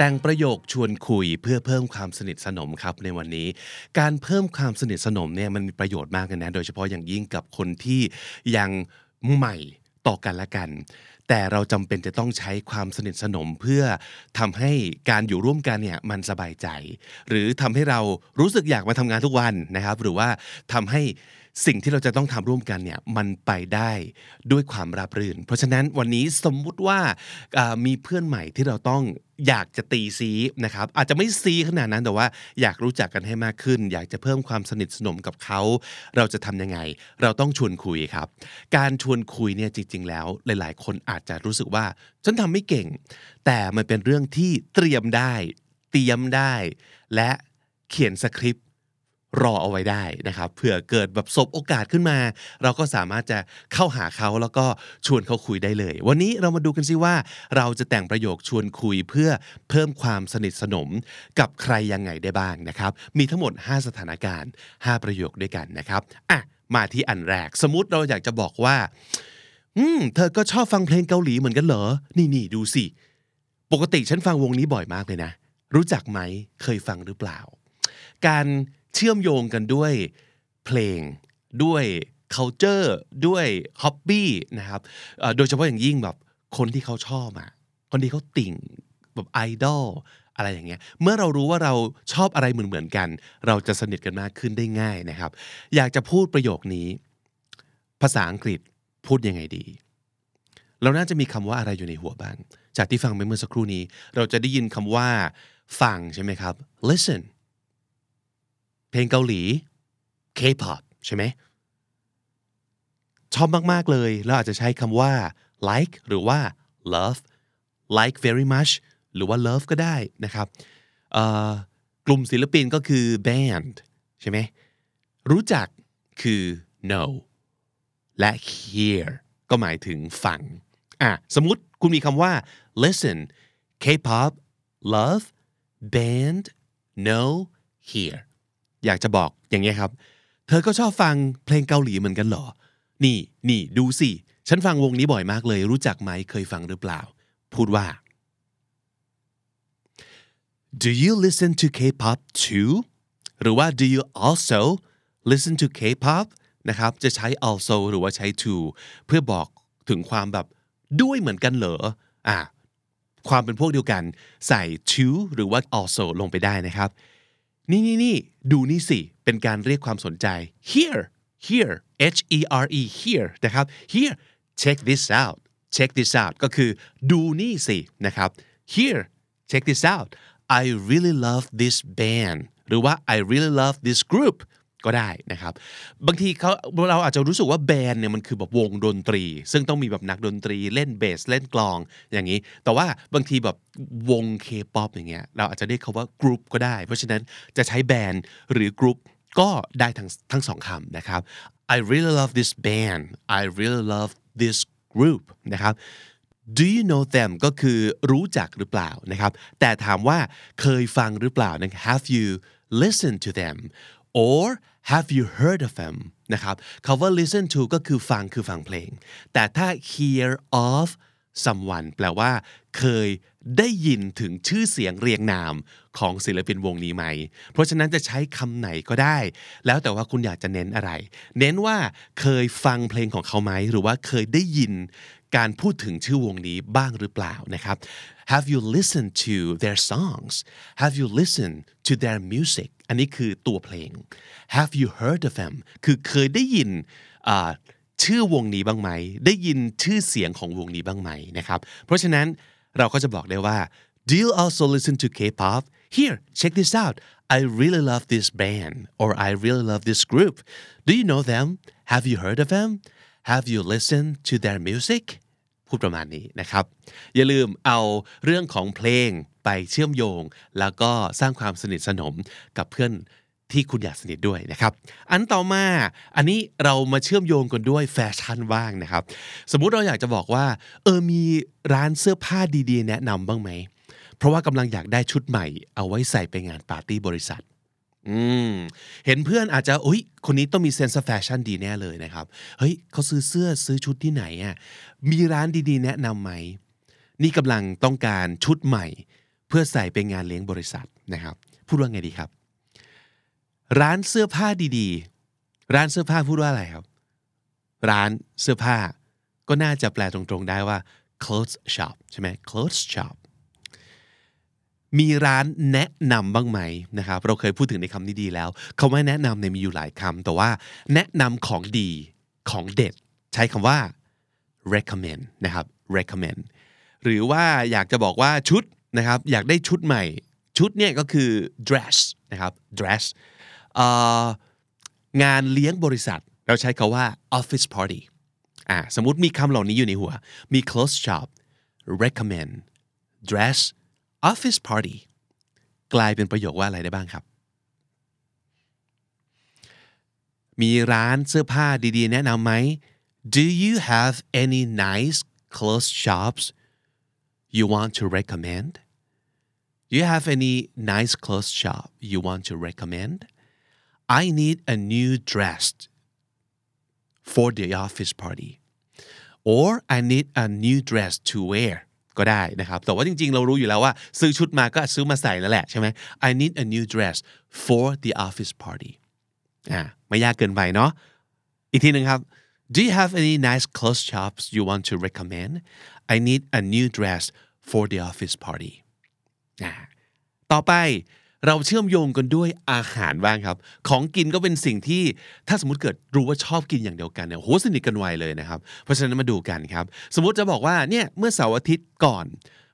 แต่งประโยคชวนคุยเพื่อเพิ่มความสนิทสนมครับในวันนี้ การเพิ่มความสนิทสนมเนี่ยมันมีประโยชน์มากเลยนะ โดยเฉพาะอย่างยิ่งกับคนที่ยังใหม่ต่อกันและกัน แต่เราจำเป็นจะต้องใช้ความสนิทสนมเพื่อทำให้การอยู่ร่วมกันเนี่ยมันสบายใจ หรือทำให้เรารู้สึกอยากมาทำงานทุกวันนะครับ หรือว่าทำให้ สิ่งที่เราจะต้องทำร่วมกันเนี่ยมันไปได้ด้วยความราบรื่น เพราะฉะนั้นวันนี้สมมุติว่าอ่ามีเพื่อนใหม่ที่เราต้องอยากจะตีซีนะครับอาจจะไม่ซีขนาดนั้นแต่ว่าอยากรู้จักกันให้มากขึ้น อยากจะเพิ่มความสนิทสนมกับเขา เราจะทำยังไง เราต้องชวนคุยครับ การชวนคุยเนี่ยจริง ๆ แล้วหลาย ๆ คนอาจจะรู้สึกว่า ฉันทำไม่เก่ง แต่มันเป็นเรื่องที่เตรียมได้ เตรียมได้ และเขียนสคริปต์ รอเอาไว้ได้นะครับเผื่อเกิดแบบสบโอกาสขึ้นมา เราก็สามารถจะเข้าหาเขาแล้วก็ชวนเขาคุยได้เลย วันนี้เรามาดูกันซิว่า เราจะแต่งประโยคชวนคุยเพื่อเพิ่มความสนิทสนมกับใครยังไงได้บ้างนะครับ มีทั้งหมด 5 สถานการณ์ 5 ประโยคด้วยกันนะครับอะมาที่อันแรก สมมติเราอยากจะบอกว่า อืม เธอก็ชอบฟังเพลงเกาหลีเหมือนกันเหรอ นี่นี่ดูสิ ปกติฉันฟังวงนี้บ่อยมากเลยนะ รู้จักไหม เคยฟังหรือเปล่า การ เชื่อมโยงกันด้วยเพลงด้วย culture ด้วย hobby นะครับโดยเฉพาะอย่างยิ่งแบบคนที่เขาชอบอะคนที่เขาติ่งแบบไอดอลอะไรอย่างเงี้ย เมื่อเรารู้ว่าเราชอบอะไรเหมือนๆกัน เราจะสนิทกันมากขึ้นได้ง่ายนะครับ อยากจะพูดประโยคนี้ ภาษาอังกฤษพูดยังไงดี เราน่าจะมีคำว่าอะไรอยู่ในหัวบ้าง จากที่ฟังไปเมื่อสักครู่นี้ เราจะได้ยินคำว่า ฟังใช่ไหมครับ listen เพลงเกาหลี K-pop ใช่ไหมชอบมาก ๆ เลยเราอาจจะใช้คำว่า like หรือว่า love like very much หรือว่า love ก็ได้นะครับกลุ่มศิลปินก็คือ band ใช่ไหมรู้จักคือ know และ hear ก็หมายถึงฟังอะสมมุติคุณมีคำว่า listen K-pop love band know hear อยากจะบอกอย่างเงี้ยครับ เธอก็ชอบฟังเพลงเกาหลีเหมือนกันเหรอ นี่นี่ดูสิ ฉันฟังวงนี้บ่อยมากเลย รู้จักไหมเคยฟังหรือเปล่า พูดว่า Do you listen to K-pop too หรือว่า Do you also listen to K-pop นะครับ จะใช้ also หรือว่าใช้ to เพื่อบอกถึงความแบบด้วยเหมือนกันเหรอ อ่าความเป็นพวกเดียวกันใส่ to หรือว่า also ลงไปได้นะครับ นี่นี่นี่ดูนี่สิ เป็นการเรียกความสนใจ here here h e r e here นะครับ here check this out check this out ก็คือดูนี่สินะครับ here check this out I really love this band หรือว่า I really love this group ก็ได้นะครับ บางทีเขาเราอาจจะรู้สึกว่า band เนี่ยมันคือแบบวงดนตรี ซึ่งต้องมีแบบนักดนตรีเล่นเบสเล่นกลองอย่างนี้ แต่ว่าบางทีแบบวงเคป๊อปอย่างเงี้ยเราอาจจะเรียกเขาว่ากรุ๊ปก็ได้ เพราะฉะนั้นจะใช้ band หรือกรุ๊ปก็ได้ทั้งทั้งสองคำนะครับ I really love this band I really love this group นะครับ Do you know them ก็คือรู้จักหรือเปล่านะครับ แต่ถามว่าเคยฟังหรือเปล่านะ Have you listened to them or have you heard of them นะครับคำว่า listen to ก็คือฟังคือฟังเพลง แต่ถ้า hear of someone แปลว่า เคยได้ยินถึงชื่อเสียงเรียงนามของศิลปินวงนี้ไหม เพราะฉะนั้นจะใช้คำไหนก็ได้ แล้วแต่ว่าคุณอยากจะเน้นอะไร เน้นว่าเคยฟังเพลงของเขาไหม หรือว่าเคยได้ยินการพูดถึงชื่อวงนี้บ้างหรือเปล่านะครับ Have you listened to their songs Have you listened to their music อันนี้คือตัวเพลง Have you heard of them คือเคยได้ยินชื่อวงนี้บ้างไหม ได้ยินชื่อเสียงของวงนี้บ้างไหมนะครับ เพราะฉะนั้นเราก็จะบอกได้ว่า Do you also listen to K-pop Here check this out I really love this band or I really love this group Do you know them Have you heard of them Have you listened to their music พูดประมาณนี้นะครับ อย่าลืมเอาเรื่องของเพลง ไปเชื่อมโยง แล้วก็สร้างความสนิทสนมกับเพื่อนที่คุณอยากสนิทด้วยนะครับ อันต่อมาอันนี้เรามาเชื่อมโยงกันด้วยแฟชั่นบ้างนะครับ สมมุติเราอยากจะบอกว่า เออมีร้านเสื้อผ้าดีๆ แนะนำบ้างไหม เพราะว่ากำลังอยากได้ชุดใหม่ เอาไว้ใส่ไปงานปาร์ตี้บริษัทอืมเห็นเพื่อนอาจจะอุ้ยคนนี้ต้องมีเซนส์แฟชั่นดีแน่เลยนะครับ เฮ้ยเขาซื้อเสื้อซื้อชุดที่ไหนอะมีร้านดีๆ แนะนำไหมนี่กำลังต้องการชุดใหม่ เพื่อใส่ไปงานเลี้ยงบริษัทนะครับ พูดว่าไงดีครับ ร้านเสื้อผ้าดีๆ ร้านเสื้อผ้าพูดว่าอะไรครับ ร้านเสื้อผ้า ก็น่าจะแปลตรงๆได้ว่า clothes shop ใช่ไหม clothes shop มีร้านแนะนำบ้างไหมนะครับ เราเคยพูดถึงในคำนี้ดีแล้วคำว่าแนะนำเนี่ยมีอยู่หลายคำแต่ว่าแนะนำของดีของเด็ด ใช้คำว่า recommend นะครับ recommend หรือว่าอยากจะบอกว่าชุด นะครับอยากได้ชุดใหม่ ชุดเนี่ยก็คือ dress นะครับ dress งานเลี้ยงบริษัท เราใช้คาว่า office party อ่าสมมติมีคำเหล่านี้อยู่ในหัว มี close shop recommend dress office party กลายเป็นประโยคว่าอะไรได้บ้างครับ มีร้านเสื้อผ้าดีๆ แนะนำไหม Do you have any nice clothes shops you want to recommend Do you have any nice clothes shop you want to recommend I need a new dress for the office party or I need a new dress to wear ก็ได้นะครับ แต่ว่าจริงๆ เรารู้อยู่แล้วว่า ซื้อชุดมาก็ซื้อมาใส่แล้วแหละใช่ไหม I need a new dress for the office party อ่าไม่ยากเกินไปเนาะ อีกทีหนึ่งครับ Do you have any nice clothes shops you want to recommend I need a new dress for the office party ต่อไปเราเชื่อมโยงกันด้วยอาหารบ้างครับ ของกินก็เป็นสิ่งที่ถ้าสมมติเกิดรู้ว่าชอบกินอย่างเดียวกันเนี่ยโหสนิทกันไวเลยนะครับ เพราะฉะนั้นมาดูกันครับ สมมติจะบอกว่าเนี่ยเมื่อเสาร์อาทิตย์ก่อน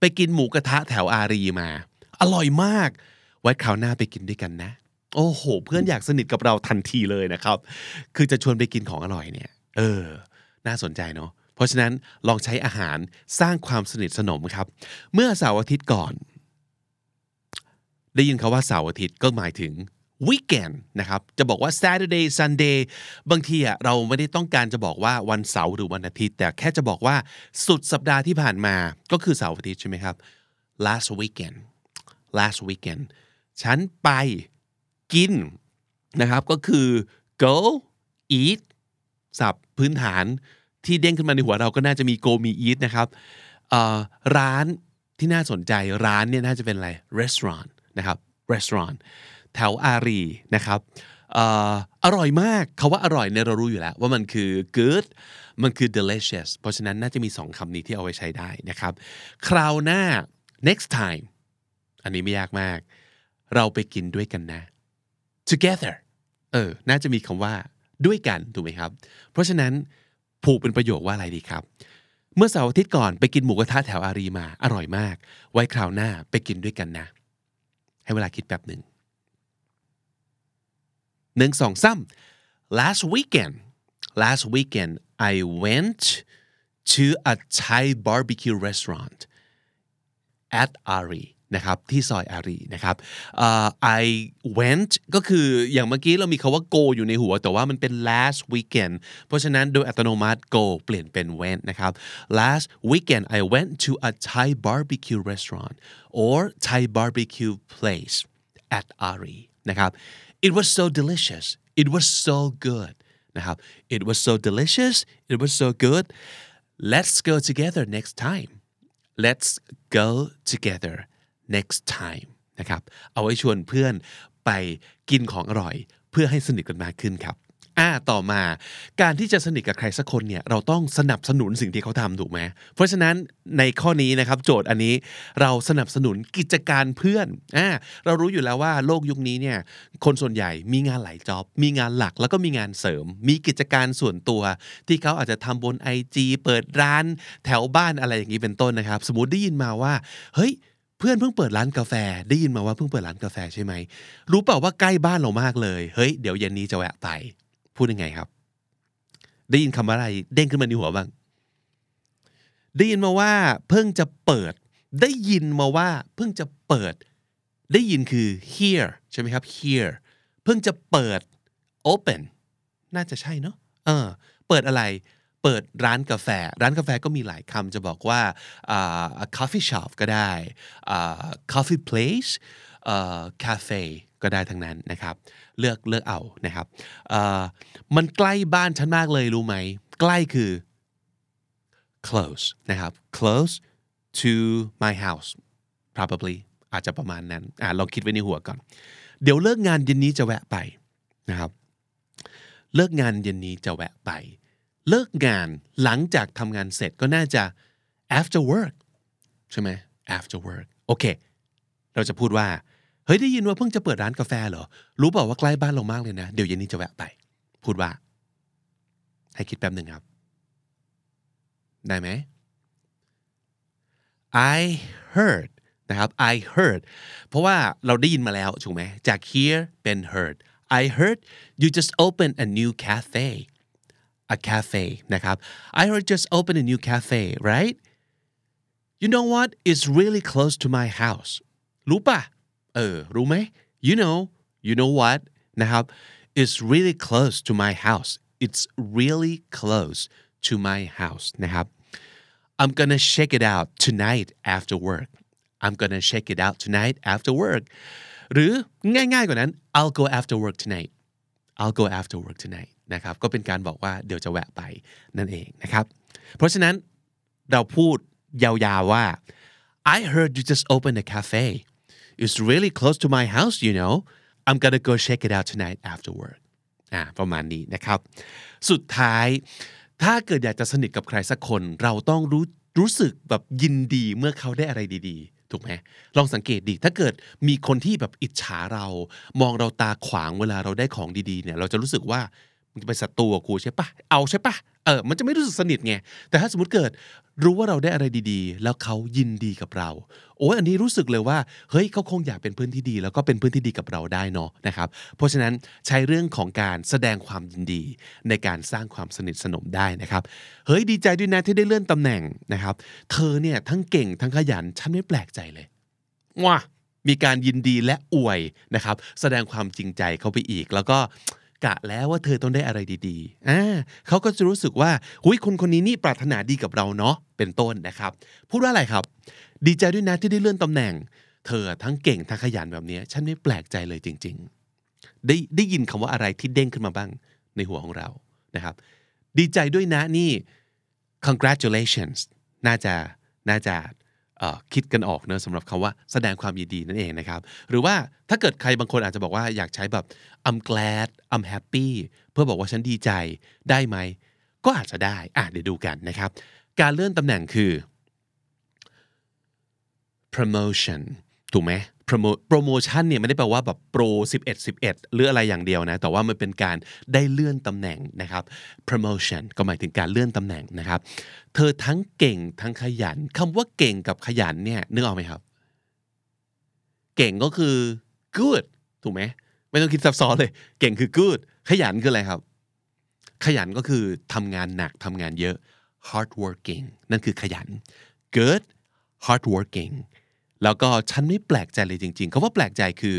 ไปกินหมูกระทะแถวอารีมา อร่อยมาก ไว้คราวหน้าไปกินด้วยกันนะ โอ้โห เพื่อนอยากสนิทกับเราทันทีเลยนะครับ คือจะชวนไปกินของอร่อยเนี่ย เออ น่าสนใจเนาะเพราะฉะนั้นลองใช้อาหารสร้างความสนิทสนมครับ เมื่อเสาร์อาทิตย์ก่อน ได้ยินคาว่าเสาร์อาทิตย์ก็หมายถึง weekend นะครับ จะบอกว่า Saturday Sunday บางทีอะเราไม่ได้ต้องการจะบอกว่าวันเสาร์หรือวันอาทิตย์ แต่แค่จะบอกว่าสุดสัปดาห์ที่ผ่านมาก็คือเสาร์อาทิตย์ใช่ไหมครับ last weekend last weekend ฉันไปกินนะครับก็คือ go eat ศัพ พื้นฐานที่เด้งขึ้นมาในหัวเราก็น่าจะมี go มี eat นะครับร้านที่น่าสนใจร้านเนี่ยน่าจะเป็นอะไร restaurant นะครับ restaurant แถวอารีนะครับอร่อยมากคาว่าอร่อยเนี่ยเรารู้อยู่แล้ว ว่ามันคือ good มันคือ delicious เพราะฉะนั้นน่าจะมีสองคำนี้ที่เอาไว้ใช้ได้นะครับ คราวหน้า next time อันนี้ไม่ยากมาก เราไปกินด้วยกันนะ together เออ น่าจะมีคำว่า ด้วยกันถูกไหมครับ เพราะฉะนั้นผูกเป็นประโยคว่าอะไรดีครับ เมื่อเสาร์อาทิตย์ก่อนไปกินหมูกระทะแถวอารีมาอร่อยมาก ไว้คราวหน้าไปกินด้วยกันนะ ให้เวลาคิดแป๊บหนึ่งหนึ่งสองสาม last weekend last weekend I went to a Thai barbecue restaurant at Ari นะครับที่ซอยอารีนะครับเอ่อ I went ก็คืออย่างเมื่อกี้เรามีคาว่า go อยู่ในหัว แต่ว่ามันเป็น last weekend เพราะฉะนั้นโดยอัตโนมัติ go เปลี่ยนเป็น went นะครับ last weekend I went to a Thai barbecue restaurant or Thai barbecue place at Ari นะครับ it was so delicious it was so good นะครับ it was so delicious it was so good let's go together next time let's go together Next time นะครับ เอาไว้ชวนเพื่อนไปกินของอร่อย เพื่อให้สนิทกันมากขึ้นครับอ่าต่อมาการที่จะสนิทกับใครสักคนเนี่ยเราต้องสนับสนุนสิ่งที่เขาทำถูกไหมเพราะฉะนั้นในข้อนี้นะครับโจทย์อันนี้เราสนับสนุนกิจการเพื่อนอ่าเรารู้อยู่แล้วว่าโลกยุคนี้เนี่ยคนส่วนใหญ่มีงานหลายจ็อบมีงานหลักแล้วก็มีงานเสริม มีกิจการส่วนตัว ที่เขาอาจจะทำบน IG เปิดร้านแถวบ้านอะไรอย่างนี้เป็นต้นนะครับ สมมติได้ยินมาว่าเฮ้ย เพื่อนเพิ่งเปิดร้านกาแฟ ได้ยินมาว่าเพิ่งเปิดร้านกาแฟใช่ไหม รู้เปล่าว่าใกล้บ้านเรามากเลย เฮ้ย เดี๋ยวเย็นนี้จะแวะไป พูดยังไงครับ ได้ยินคำว่าอะไรเด้งขึ้นมาในหัวบ้าง ได้ยินมาว่า เพิ่งจะเปิด ได้ยินมาว่า เพิ่งจะเปิด ได้ยินคือ hear ใช่ไหมครับ hear เพิ่งจะเปิด open น่าจะใช่เนาะ เออ เปิดอะไร เปิดร้านกาแฟ ร้านกาแฟก็มีหลายคำจะบอกว่า uh, a coffee shop ก็ได้ uh, coffee place uh, cafe ก็ได้ทั้งนั้นนะครับ เลือกเลือกเอานะครับ uh, มันใกล้บ้านฉันมากเลยรู้ไหม ใกล้คือ close นะครับ close to my house probably อาจจะประมาณนั้นอ่าลองคิดไว้ในหัวก่อน เดี๋ยวเลิกงานเย็นนี้จะแวะไปนะครับ เลิกงานเย็นนี้จะแวะไป เลิกงานหลังจากทำงานเสร็จก็น่าจะ after work ใช่ไหม after work โอเค เราจะพูดว่า เฮ้ยได้ยินว่าเพิ่งจะเปิดร้านกาแฟเหรอ รู้เปล่าว่าใกล้บ้านเรามากเลยนะ เดี๋ยวเย็นนี้จะแวะไป พูดว่า ให้คิดแป๊บหนึ่งครับ ได้ไหม I heard นะครับ I heard เพราะว่าเราได้ยินมาแล้วถูกไหมจาก hear เป็น heard I heard you just opened a new cafe a cafe นะครับ I heard just opened a new cafe right you know what it's really close to my house รู้ปะเออรู้ไหม you know you know what นะครับ it's really close to my house it's really close to my house นะครับ I'm gonna check it out tonight after work I'm gonna check it out tonight after work หรือง่ายๆกว่านั้น I'll go after work tonight I'll go after work tonight นะครับก็เป็นการบอกว่าเดี๋ยวจะแวะไปนั่นเองนะครับ เพราะฉะนั้นเราพูดยาวๆว่า I heard you just opened a cafe it's really close to my house you know I'm gonna go check it out tonight after work อ่าประมาณนี้นะครับ สุดท้ายถ้าเกิดอยากจะสนิทกับใครสักคนเราต้องรู้รู้สึกแบบยินดีเมื่อเขาได้อะไรดีๆ ถูกไหมลองสังเกตดิถ้าเกิดมีคนที่แบบอิจฉาเรา มองเราตาขวางเวลาเราได้ของดีๆเนี่ยเราจะรู้สึกว่า มันจะเป็นศัตรูกับกูใช่ปะเอาใช่ปะเออมันจะไม่รู้สึกสนิทไงแต่ถ้าสมมติเกิดรู้ว่าเราได้อะไรดีๆ แล้วเขายินดีกับเรา โอ้ยอันนี้รู้สึกเลยว่าเฮ้ยเขาคงอยากเป็นเพื่อนที่ดี แล้วก็เป็นเพื่อนที่ดีกับเราได้เนาะนะครับเพราะฉะนั้นใช้เรื่องของการแสดงความยินดีในการสร้างความสนิทสนมได้นะครับเฮ้ยดีใจด้วยนะที่ได้เลื่อนตำแหน่งนะครับ เธอเนี่ยทั้งเก่งทั้งขยันฉันไม่แปลกใจเลยว้ามีการยินดีและอวยนะครับ แสดงความจริงใจเข้าไปอีกแล้วก็ กะแล้วว่าเธอต้องได้อะไรดีๆอ่าเขาก็จะรู้สึกว่าหุยคนคนนี้นี่ปรารถนาดีกับเราเนาะเป็นต้นนะครับ พูดว่าอะไรครับ ดีใจด้วยนะที่ได้เลื่อนตำแหน่ง เธอทั้งเก่งทั้งขยันแบบนี้ ฉันไม่แปลกใจเลยจริง ๆ ได้ได้ยินคำว่าอะไรที่เด้งขึ้นมาบ้างในหัวของเรานะครับ ดีใจด้วยนะนี่ congratulations น่าจะน่าจะ คิดกันออกเนอะสำหรับคำว่าแสดงความยินดีนั่นเองนะครับ หรือว่าถ้าเกิดใครบางคนอาจจะบอกว่าอยากใช้แบบ I'm glad I'm happy เพื่อบอกว่าฉันดีใจได้ไหม ก็อาจจะได้อะเดี๋ยวดูกันนะครับ การเลื่อนตำแหน่งคือ promotion ถูกไหม promotion เนี่ยไม่ได้แปลว่าแบบโปร 11 11 หรืออะไรอย่างเดียวนะ แต่ว่ามันเป็นการได้เลื่อนตำแหน่งนะครับ promotion ก็หมายถึงการเลื่อนตำแหน่งนะครับ เธอทั้งเก่งทั้งขยันคำว่าเก่งกับขยันเนี่ยนึกออกไหมครับ เก่งก็คือ good ถูกไหมไม่ต้องคิดซับซ้อนเลย เก่งคือ good ขยันคืออะไรครับ ขยันก็คือทำงานหนักทำงานเยอะ hard working นั่นคือขยัน good hard working แล้วก็ฉันไม่แปลกใจเลยจริงๆเขาว่าแปลกใจคือ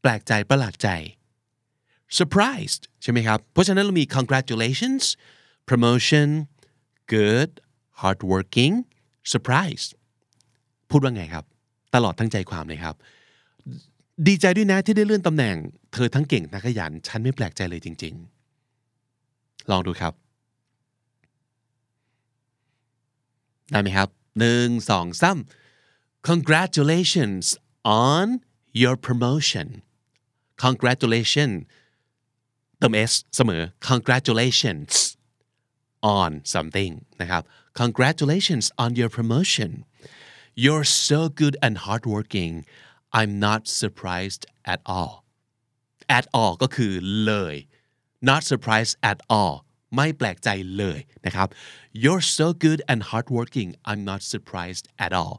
แปลกใจประหลาดใจ surprised ใช่ไหมครับ เพราะฉะนั้นเรามี congratulations promotion good hardworking surprise พูดว่าไงครับ ตลอดทั้งใจความเลยครับ ดีใจด้วยนะที่ได้เลื่อนตำแหน่ง เธอทั้งเก่งทั้งขยัน ฉันไม่แปลกใจเลยจริง ๆ ลองดูครับ ได้ไหมครับหนึ่งสองสาม congratulations on your promotion congratulation เติม s เสมอ congratulations on something นะครับ congratulations on your promotion you're so good and hardworking I'm not surprised at all at all ก็คือเลย not surprised at all ไม่แปลกใจเลยนะครับ you're so good and hardworking I'm not surprised at all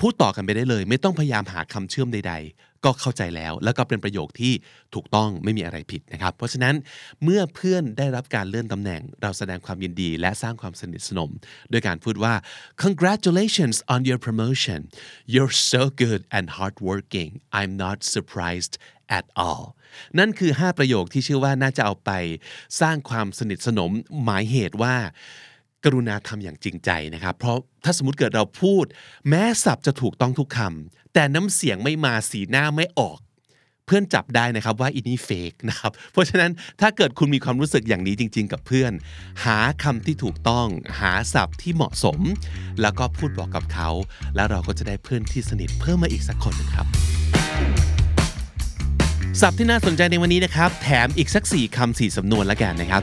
พูดต่อกันไปได้เลย ไม่ต้องพยายามหาคำเชื่อมใด ๆ ก็เข้าใจแล้ว แล้วก็เป็นประโยคที่ถูกต้องไม่มีอะไรผิดนะครับ เพราะฉะนั้นเมื่อเพื่อนได้รับการเลื่อนตำแหน่ง เราแสดงความยินดีและสร้างความสนิทสนมด้วยการพูดว่า congratulations on your promotion you're so good and hardworking I'm not surprised at all นั่นคือ 5 ประโยคที่เชื่อว่าน่าจะเอาไป สร้างความสนิทสนมหมายเหตุว่า กรุณาทำอย่างจริงใจนะครับ เพราะถ้าสมมติเกิดเราพูด แม้สับจะถูกต้องทุกคำแต่น้ำเสียงไม่มาสีหน้าไม่ออกเพื่อนจับได้นะครับว่าอินี่เฟกนะครับ เพราะฉะนั้นถ้าเกิดคุณมีความรู้สึกอย่างนี้จริง ๆ กับเพื่อน หาคำที่ถูกต้อง หาศัพท์ที่เหมาะสม แล้วก็พูดบอกกับเขา แล้วเราก็จะได้เพื่อนที่สนิทเพิ่มมาอีกสักคนนึงครับ ศัพท์ที่น่าสนใจในวันนี้นะครับ แถมอีกสัก 4คำ4สำนวนละกันนะครับ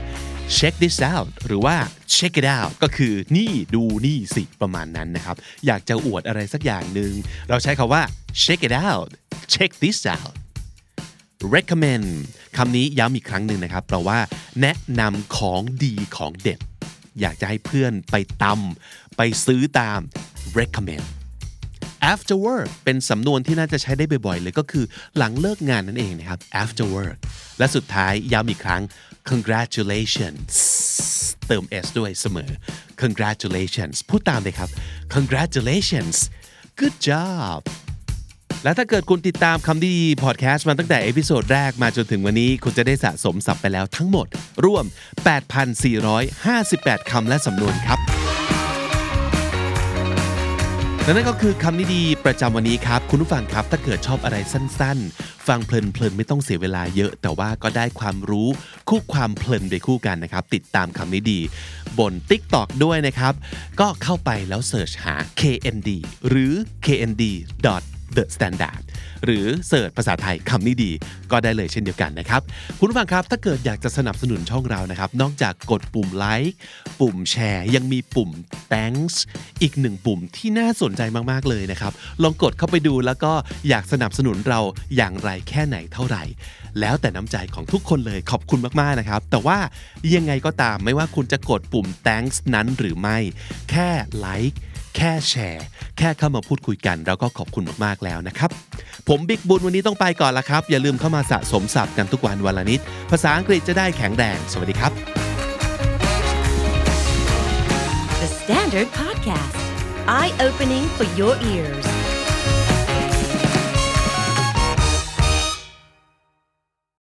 check this out หรือว่า check it out ก็คือนี่ดูนี่สิประมาณนั้นนะครับ อยากจะอวดอะไรสักอย่างหนึ่งเราใช้คาว่า check it out check this out recommend คำนี้ย้ำอีกครั้งหนึ่งนะครับแปลว่า แนะนำของดีของเด็ด อยากจะให้เพื่อนไปตำไปซื้อตาม recommend after work เป็นสำนวนที่น่าจะใช้ได้บ่อยๆเลยก็คือหลังเลิกงานนั่นเองนะครับ after work และสุดท้ายย้ำอีกครั้ง congratulations เติม s ด้วยเสมอ congratulations พูดตามเลยครับ congratulations good job และถ้าเกิดคุณติดตามคำนี้ดีพอดแคสต์มาตั้งแต่ episode แรกมาจนถึงวันนี้ คุณจะได้สะสมศัพท์ไปแล้วทั้งหมด รวม 8,458 คำและสำนวนครับ และนั่นก็คือคำนี้ดีประจำวันนี้ครับ คุณผู้ฟังครับ ถ้าเกิดชอบอะไรสั้นๆ ฟังเพลินๆ ไม่ต้องเสียเวลาเยอะ แต่ว่าก็ได้ความรู้คู่ความเพลินไปคู่กันนะครับ ติดตามคำนี้ดี บน TikTok ด้วยนะครับ ก็เข้าไปแล้วเสิร์ชหา KND หรือ KND the standard หรือเสิร์ชภาษาไทยคำนี้ดี ก็ได้เลยเช่นเดียวกันนะครับ คุณผู้ฟังครับ ถ้าเกิดอยากจะสนับสนุนช่องเรานะครับ นอกจากกดปุ่มไลค์ปุ่มแชร์ยังมีปุ่ม thanks อีกหนึ่งปุ่มที่น่าสนใจมากๆเลยนะครับ ลองกดเข้าไปดูแล้วก็อยากสนับสนุนเราอย่างไรแค่ไหนเท่าไหร่ แล้วแต่น้ำใจของทุกคนเลยขอบคุณมากๆนะครับ แต่ว่ายังไงก็ตามไม่ว่าคุณจะกดปุ่ม thanks นั้นหรือไม่ แค่ไลค์ แค่แชร์ แค่เข้ามาพูดคุยกัน เราก็ขอบคุณมากๆแล้วนะครับ ผมบิ๊กบุญวันนี้ต้องไปก่อนละครับ อย่าลืมเข้ามาสะสมศัพท์กันทุกวันวันละนิด ภาษาอังกฤษจะได้แข็งแรง สวัสดีครับ The Standard Podcast, eye opening for your ears.